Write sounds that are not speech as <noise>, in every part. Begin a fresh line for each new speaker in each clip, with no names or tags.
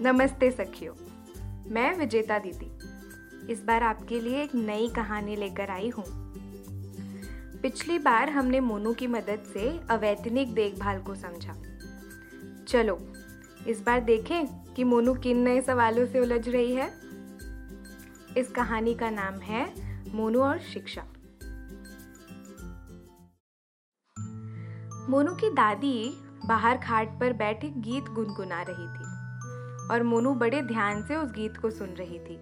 नमस्ते सखियों। मैं विजेता दीदी। इस बार आपके लिए एक नई कहानी लेकर आई हूँ। पिछली बार हमने मोनू की मदद से अवैतनिक देखभाल को समझा। चलो, इस बार देखें कि मोनू किन नए सवालों से उलझ रही है। इस कहानी का नाम है मोनू और शिक्षा। मोनू की दादी बाहर खाट पर बैठे गीत गुनगुना रही थी। और मोनू बड़े ध्यान से उस गीत को सुन रही थी।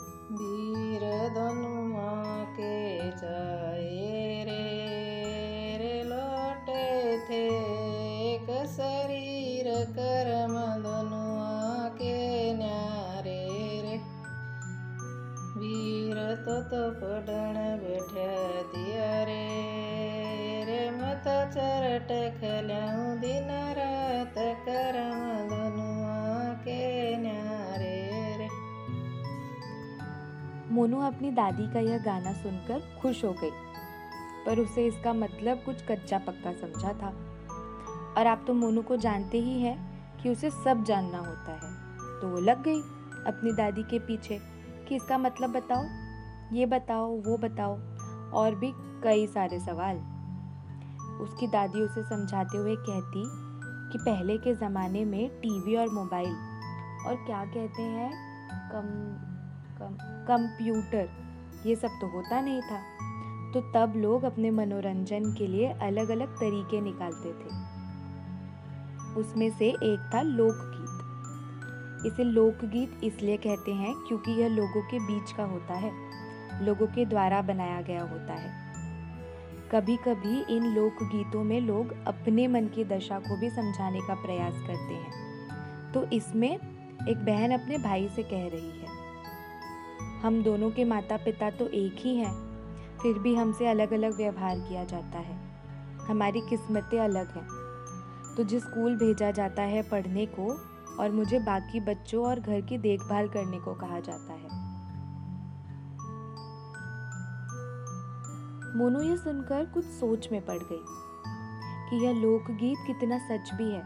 के जाए रे रे लौटे थे एक शरीर कर्म के न्यारे रे। वीर तो तो बैठा दिया रे रे मत चरट खल्याऊं दिन रात
मोनू अपनी दादी का यह गाना सुनकर खुश हो गई। पर उसे इसका मतलब कुछ कच्चा पक्का समझा था। और आप तो मोनू को जानते ही हैं कि उसे सब जानना होता है। तो वो लग गई अपनी दादी के पीछे कि इसका मतलब बताओ, ये बताओ, वो बताओ, और भी कई सारे सवाल। उसकी दादी उसे समझाते हुए कहती कि पहले के ज़माने में टीवी और मोबाइल, और क्या कहते हैं, कम कम, कंप्यूटर। ये सब तो होता नहीं था। तो तब लोग अपने मनोरंजन के लिए अलग अलग तरीके निकालते थे। उसमें से एक था लोकगीत। इसे लोकगीत इसलिए कहते हैं क्योंकि यह लोगों के बीच का होता है। लोगों के द्वारा बनाया गया होता है। कभी कभी इन लोकगीतों में लोग अपने मन की दशा को भी समझाने का प्रयास करते हैं। तो इसमें एक बहन अपने भाई से कह रही है हम दोनों के माता पिता तो एक ही हैं। फिर भी हमसे अलग अलग व्यवहार किया जाता है। हमारी किस्मतें अलग हैं। तुझे स्कूल भेजा जाता है पढ़ने को और मुझे बाकी बच्चों और घर की देखभाल करने को कहा जाता है। मोनू ये सुनकर कुछ सोच में पड़ गई कि यह लोकगीत कितना सच भी है।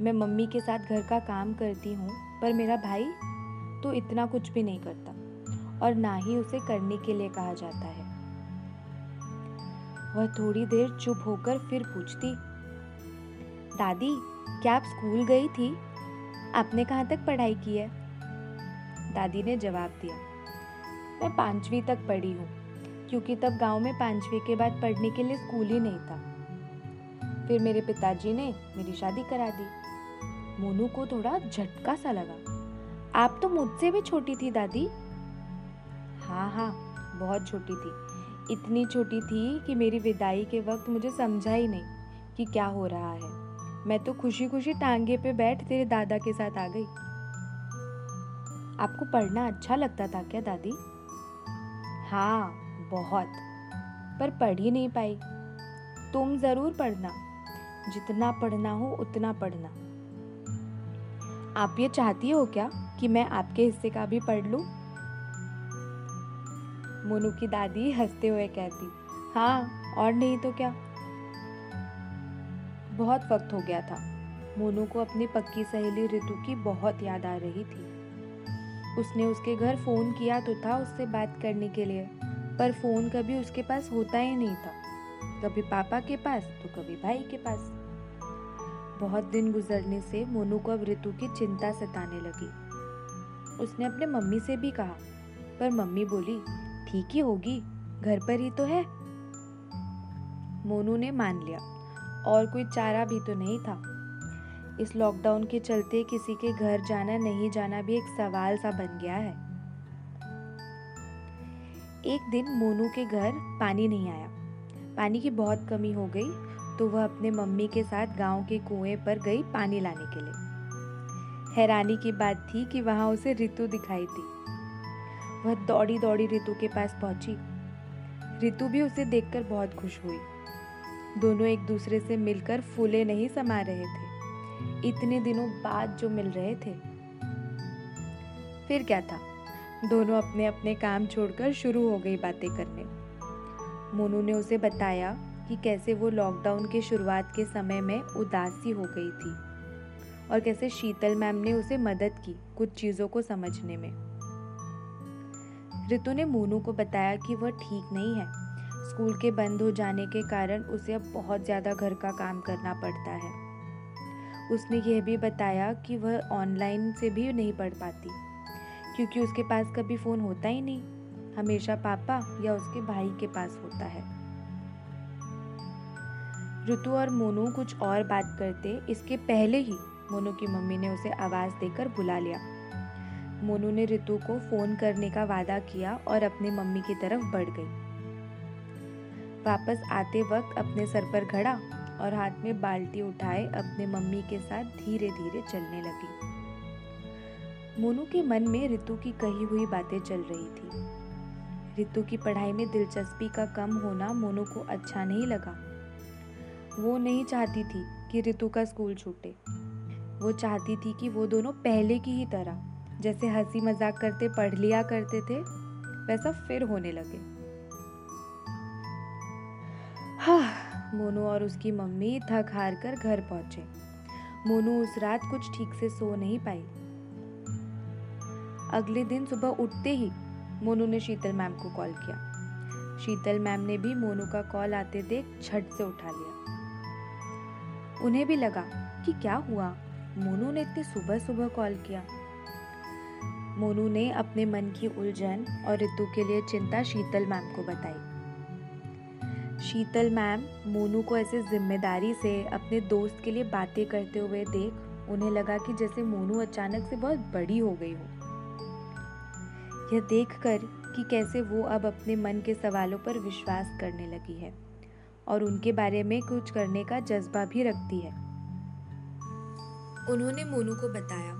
मैं मम्मी के साथ घर का काम करती हूँ, पर मेरा भाई तो इतना कुछ भी नहीं करता। और ना ही उसे करने के लिए कहा जाता है। वह थोड़ी देर चुप होकर फिर पूछती, दादी, क्या आप स्कूल गई थी? आपने कहाँ तक पढ़ाई की है? दादी ने जवाब दिया, मैं पांचवी तक पढ़ी हूँ, क्योंकि तब गाँव में पांचवी के बाद पढ़ने के लिए स्कूल ही नहीं था। फिर मेरे पिताजी ने मेरी शादी करा दी। मोनू को थोड़ा झटका सा लगा, आप तो मुझसे भी छोटी थी, दादी। हाँ हाँ बहुत छोटी थी। इतनी छोटी थी कि मेरी विदाई के वक्त मुझे समझा ही नहीं कि क्या हो रहा है। मैं तो खुशी खुशी टांगे पे बैठ तेरे दादा के साथ आ गई। आपको पढ़ना अच्छा लगता था क्या, दादी? हाँ बहुत। पर पढ़ ही नहीं पाई। तुम ज़रूर पढ़ना। जितना पढ़ना हो, उतना पढ़ना। आप ये चाहती हो क्या कि मैं आपके हिस्से का भी पढ़ लूँ? मोनू की दादी हँसते हुए कहती हाँ और नहीं तो क्या? बहुत वक्त हो गया था। मोनू को अपनी पक्की सहेली ऋतु की बहुत याद आ रही थी। उसने उसके घर फ़ोन किया तो था उससे बात करने के लिए, पर फ़ोन कभी उसके पास होता ही नहीं था। कभी पापा के पास तो कभी भाई के पास। बहुत दिन गुजरने से मोनू को अब ऋतु की चिंता सताने लगी। उसने अपने मम्मी से भी कहा, पर मम्मी बोली ठीक ही होगी, घर पर ही तो है। मोनू ने मान लिया, और कोई चारा भी तो नहीं था। इस लॉकडाउन के चलते किसी के घर जाना, नहीं जाना भी एक सवाल सा बन गया है। एक दिन मोनू के घर पानी नहीं आया। पानी की बहुत कमी हो गई तो वह अपने मम्मी के साथ गाँव के कुएँ पर गई पानी लाने के लिए। हैरानी की बात थी कि वहाँ उसे ऋतु दिखाई थी वह दौड़ी दौड़ी रितु के पास पहुँची। रितु भी उसे देखकर बहुत खुश हुई। दोनों एक दूसरे से मिलकर फूले नहीं समा रहे थे। इतने दिनों बाद जो मिल रहे थे। फिर क्या था? दोनों अपने अपने काम छोड़कर शुरू हो गई बातें करने। मोनू ने उसे बताया कि कैसे वो लॉकडाउन के शुरुआत के समय में उदासी हो गई थी और कैसे शीतल मैम ने उसे मदद की कुछ चीज़ों को समझने में। ऋतु ने मोनू को बताया कि वह ठीक नहीं है। स्कूल के बंद हो जाने के कारण उसे अब बहुत ज़्यादा घर का काम करना पड़ता है। उसने यह भी बताया कि वह ऑनलाइन से भी नहीं पढ़ पाती, क्योंकि उसके पास कभी फ़ोन होता ही नहीं। हमेशा पापा या उसके भाई के पास होता है। ऋतु और मोनू कुछ और बात करते, इसके पहले ही मोनू की मम्मी ने उसे आवाज़ देकर बुला लिया। मोनू ने रितु को फ़ोन करने का वादा किया और अपनी मम्मी की तरफ़ बढ़ गई। वापस आते वक्त अपने सर पर घड़ा और हाथ में बाल्टी उठाए अपने मम्मी के साथ धीरे धीरे चलने लगी। मोनू के मन में रितु की कही हुई बातें चल रही थी। रितु की पढ़ाई में दिलचस्पी का कम होना मोनू को अच्छा नहीं लगा। वो नहीं चाहती थी कि रितु का स्कूल छूटे। वो चाहती थी कि वो दोनों पहले की ही तरह जैसे हँसी मज़ाक करते, पढ़ लिया करते थे, वैसा फिर होने लगे। हाँ मोनू और उसकी मम्मी थक हार कर घर पहुँचे। मोनू उस रात कुछ ठीक से सो नहीं पाई। अगले दिन सुबह उठते ही मोनू ने शीतल मैम को कॉल किया। शीतल मैम ने भी मोनू का कॉल आते देख झट से उठा लिया। उन्हें भी लगा कि क्या हुआ? मोनू ने इतनी सुबह सुबह कॉल किया। मोनू ने अपने मन की उलझन और ऋतु के लिए चिंता शीतल मैम को बताई। शीतल मैम मोनू को ऐसे ज़िम्मेदारी से अपने दोस्त के लिए बातें करते हुए देख उन्हें लगा कि जैसे मोनू अचानक से बहुत बड़ी हो गई हो। यह देखकर कि कैसे वो अब अपने मन के सवालों पर विश्वास करने लगी है और उनके बारे में कुछ करने का जज्बा भी रखती है। उन्होंने मोनू को बताया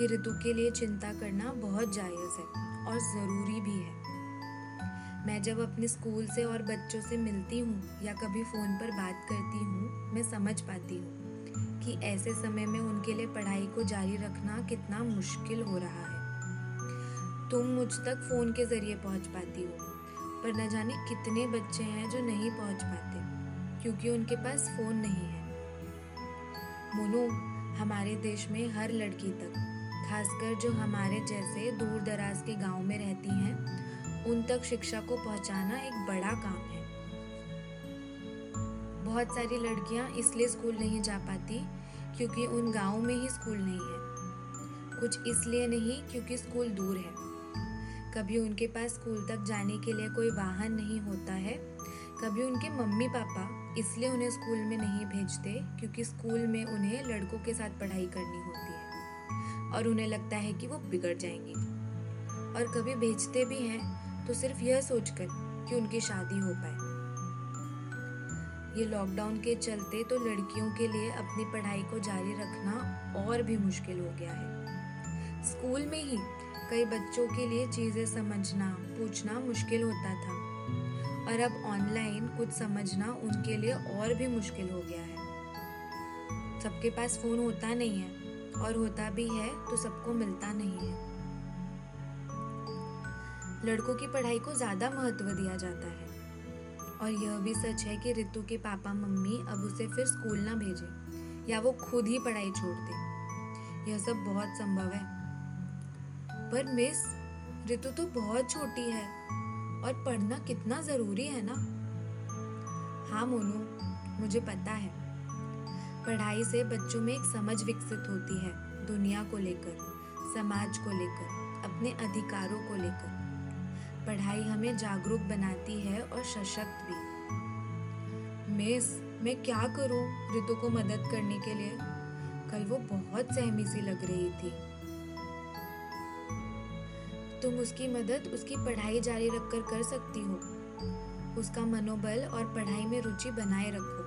कि ऋतु के लिए चिंता करना बहुत जायज़ है और ज़रूरी भी है। मैं जब अपने स्कूल से और बच्चों से मिलती हूँ या कभी फ़ोन पर बात करती हूँ, मैं समझ पाती हूँ कि ऐसे समय में उनके लिए पढ़ाई को जारी रखना कितना मुश्किल हो रहा है। तुम मुझ तक फ़ोन के ज़रिए पहुँच पाती हो, पर न जाने कितने बच्चे हैं जो नहीं पहुँच पाते, क्योंकि उनके पास फ़ोन नहीं है। मोनू हमारे देश में हर लड़की तक खासकर जो हमारे जैसे दूर दराज के गाँव में रहती हैं, उन तक शिक्षा को पहुंचाना एक बड़ा काम है। बहुत सारी लड़कियाँ इसलिए स्कूल नहीं जा पाती क्योंकि उन गाँव में ही स्कूल नहीं है। कुछ इसलिए नहीं क्योंकि स्कूल दूर है। कभी उनके पास स्कूल तक जाने के लिए कोई वाहन नहीं होता है, कभी उनके मम्मी पापा इसलिए उन्हें स्कूल में नहीं भेजते क्योंकि स्कूल में उन्हें लड़कों के साथ पढ़ाई करनी होती और उन्हें लगता है कि वो बिगड़ जाएँगी। और कभी भेजते भी हैं तो सिर्फ़ यह सोचकर कि उनकी शादी हो पाए। ये लॉकडाउन के चलते तो लड़कियों के लिए अपनी पढ़ाई को जारी रखना और भी मुश्किल हो गया है। स्कूल में ही कई बच्चों के लिए चीज़ें समझना, पूछना मुश्किल होता था। और अब ऑनलाइन कुछ समझना उनके लिए और भी मुश्किल हो गया है। सबके पास फ़ोन होता नहीं है। और होता भी है तो सबको मिलता नहीं है। लड़कों की पढ़ाई को ज़्यादा महत्व दिया जाता है। और यह भी सच है कि रितु के पापा मम्मी अब उसे फिर स्कूल ना भेजे, या वो खुद ही पढ़ाई छोड़ दे। यह सब बहुत संभव है। पर मिस, रितु तो बहुत छोटी है, और पढ़ना कितना ज़रूरी है ना? हाँ मोनू, मुझे पता है। पढ़ाई से बच्चों में एक समझ विकसित होती है, दुनिया को लेकर, समाज को लेकर, अपने अधिकारों को लेकर। पढ़ाई हमें जागरूक बनाती है और सशक्त भी। मिस, मैं क्या करूँ ऋतु को मदद करने के लिए? कल वो बहुत सहमी सी लग रही थी। तुम उसकी मदद, उसकी पढ़ाई जारी रखकर कर सकती हो। उसका मनोबल और पढ़ाई में रुचि बनाए रखो।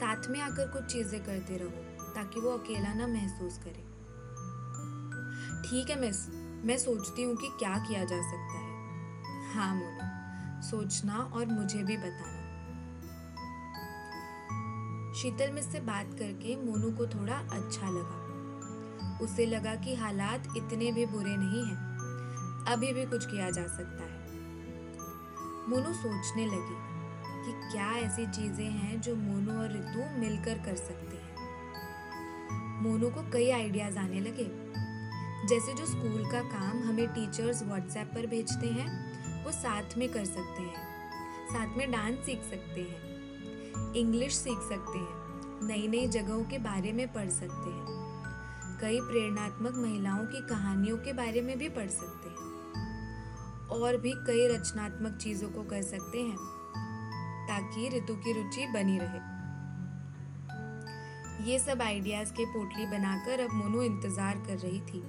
साथ में आकर कुछ चीज़ें करते रहो, ताकि वो अकेला ना महसूस करे। ठीक है, मिस। मैं सोचती हूँ कि क्या किया जा सकता है। हाँ मोनू। सोचना और मुझे भी बताना। शीतल मिस से बात करके मोनू को थोड़ा अच्छा लगा। उसे लगा कि हालात इतने भी बुरे नहीं हैं। अभी भी कुछ किया जा सकता है। मोनू सोचने लगी। कि क्या ऐसी चीज़ें हैं जो मोनू और ऋतु मिलकर कर सकते हैं। मोनू को कई आइडियाज़ आने लगे। जैसे जो स्कूल का काम हमें टीचर्स व्हाट्सएप पर भेजते हैं, वो साथ में कर सकते हैं। साथ में डांस सीख सकते हैं। इंग्लिश सीख सकते हैं। नई नई जगहों के बारे में पढ़ सकते हैं। कई प्रेरणात्मक महिलाओं की कहानियों के बारे में भी पढ़ सकते हैं। और भी कई रचनात्मक चीज़ों को कर सकते हैं। ताकि ऋतु की रुचि बनी रहे। ये सब आइडियाज़ के पोटली बनाकर अब मोनू इंतज़ार कर रही थी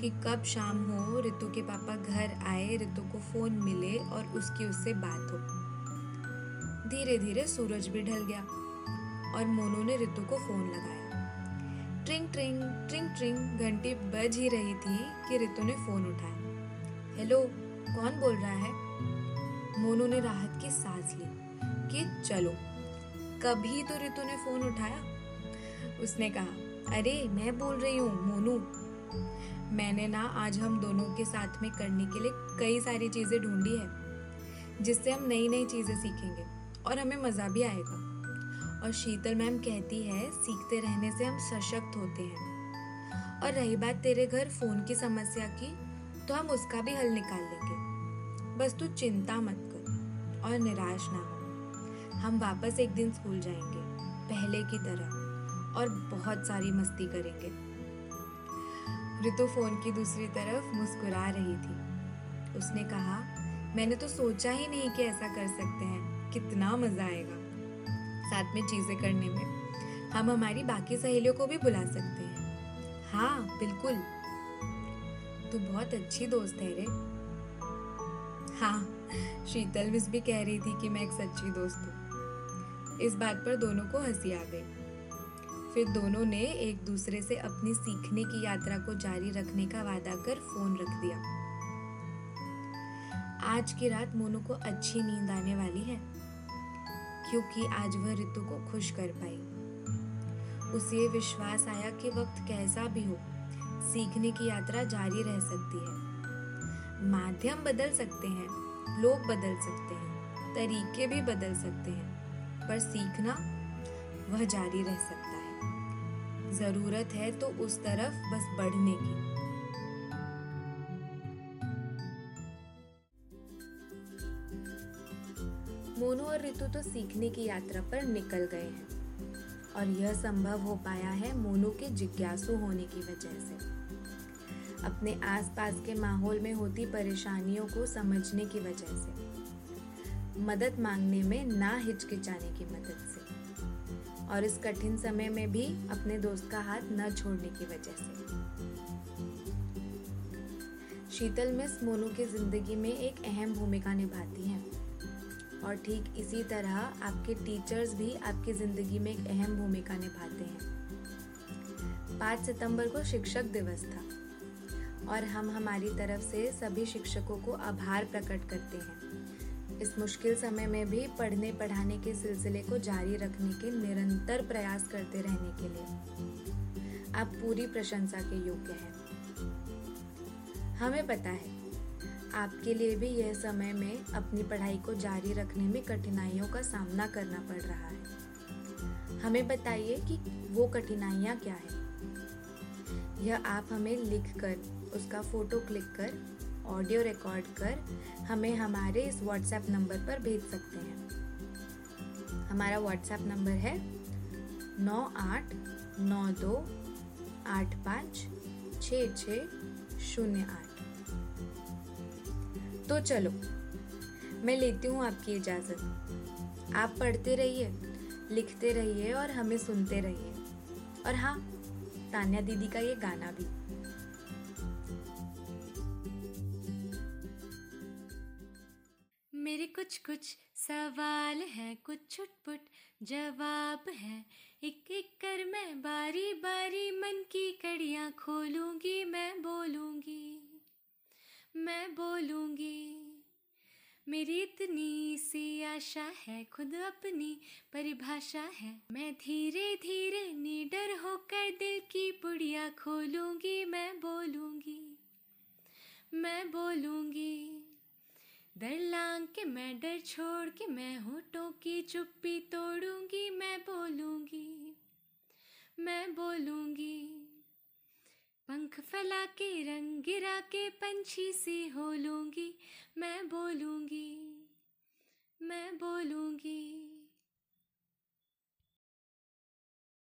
कि कब शाम हो, ऋतु के पापा घर आए, ऋतु को फ़ोन मिले और उसकी उससे बात हो। धीरे धीरे सूरज भी ढल गया और मोनू ने ऋतु को फ़ोन लगाया। ट्रिंग ट्रिंग ट्रिंग ट्रिंग, घंटी बज ही रही थी कि ऋतु ने फ़ोन उठाया। हेलो कौन बोल रहा है? मोनू ने राहत की सांस ली। कि चलो। कभी तो रितु ने फ़ोन उठाया। उसने कहा, अरे, मैं बोल रही हूँ, मोनू। मैंने ना आज हम दोनों के साथ में करने के लिए कई सारी चीज़ें ढूंढी है, जिससे हम नई नई चीज़ें सीखेंगे और हमें मज़ा भी आएगा। और शीतल मैम कहती है, सीखते रहने से हम सशक्त होते हैं। और रही बात तेरे घर फ़ोन की समस्या की तो हम उसका भी हल निकाल लेंगे। बस तू चिंता मत कर और निराश ना हम वापस एक दिन स्कूल जाएँगे, पहले की तरह, और बहुत सारी मस्ती करेंगे। ऋतु फ़ोन की दूसरी तरफ़ मुस्कुरा रही थी। उसने कहा, मैंने तो सोचा ही नहीं कि ऐसा कर सकते हैं। कितना मज़ा आएगा। साथ में चीज़ें करने में, हम हमारी बाकी सहेलियों को भी बुला सकते हैं। हाँ बिल्कुल। तू बहुत अच्छी दोस्त है रे। हाँ। <laughs> शीतल मिस भी कह रही थी कि मैं एक सच्ची दोस्त हूँ। इस बात पर दोनों को हँसी आ गई। फिर दोनों ने एक दूसरे से अपनी सीखने की यात्रा को जारी रखने का वादा कर फ़ोन रख दिया। आज की रात मोनू को अच्छी नींद आने वाली है, क्योंकि आज वह ऋतु को खुश कर पाई। उसे विश्वास आया कि वक्त कैसा भी हो, सीखने की यात्रा जारी रह सकती है। माध्यम बदल सकते हैं, लोग बदल सकते हैं, तरीके भी बदल सकते हैं। पर सीखना वह जारी रह सकता है। ज़रूरत है तो उस तरफ़ बस बढ़ने की। मोनू और ऋतु तो सीखने की यात्रा पर निकल गए हैं और यह संभव हो पाया है मोनू के जिज्ञासु होने की वजह से। अपने आसपास के माहौल में होती परेशानियों को समझने की वजह से। मदद मांगने में ना हिचकिचाने की मदद से। और इस कठिन समय में भी अपने दोस्त का हाथ न छोड़ने की वजह से। शीतल मिस मोनू की ज़िंदगी में एक अहम भूमिका निभाती हैं। और ठीक इसी तरह आपके टीचर्स भी आपकी ज़िंदगी में एक अहम भूमिका निभाते हैं। पाँच सितंबर को शिक्षक दिवस था। और हम हमारी तरफ़ से सभी शिक्षकों को आभार प्रकट करते हैं। इस मुश्किल समय में भी पढ़ने पढ़ाने के सिलसिले को जारी रखने के निरंतर प्रयास करते रहने के लिए। आप पूरी प्रशंसा के योग्य हैं। हमें पता है, आपके लिए भी यह समय में अपनी पढ़ाई को जारी रखने में कठिनाइयों का सामना करना पड़ रहा है। हमें बताइए कि वो कठिनाइयाँ क्या है? यह आप हमें लिख कर उसका फ़ोटो क्लिक कर ऑडियो रिकॉर्ड कर हमें हमारे इस व्हाट्सएप नंबर पर भेज सकते हैं। हमारा व्हाट्सएप नंबर है नौ आठ नौ दो आठ पाँच छ छ शून्य आठ। तो चलो, मैं लेती हूँ आपकी इजाज़त। आप पढ़ते रहिए, लिखते रहिए और हमें सुनते रहिए। और हाँ तान्या दीदी का ये गाना भी।
मेरे कुछ कुछ सवाल है, कुछ छुटपुट जवाब है। एक एक कर मैं बारी बारी मन की कड़ियाँ खोलूँगी, मैं बोलूँगी मैं बोलूँगी। मेरी इतनी सी आशा है, खुद अपनी परिभाषा है। मैं धीरे धीरे निडर होकर दिल की पुड़िया खोलूँगी, मैं बोलूँगी मैं बोलूँगी। डर लांग के मैं डर छोड़ के मैं होठों की चुप्पी तोड़ूँगी, मैं बोलूँगी मैं बोलूँगी। पंख फैला के, रंग गिरा के, पंछी सी हो लूँगी, मैं बोलूँगी मैं बोलूँगी।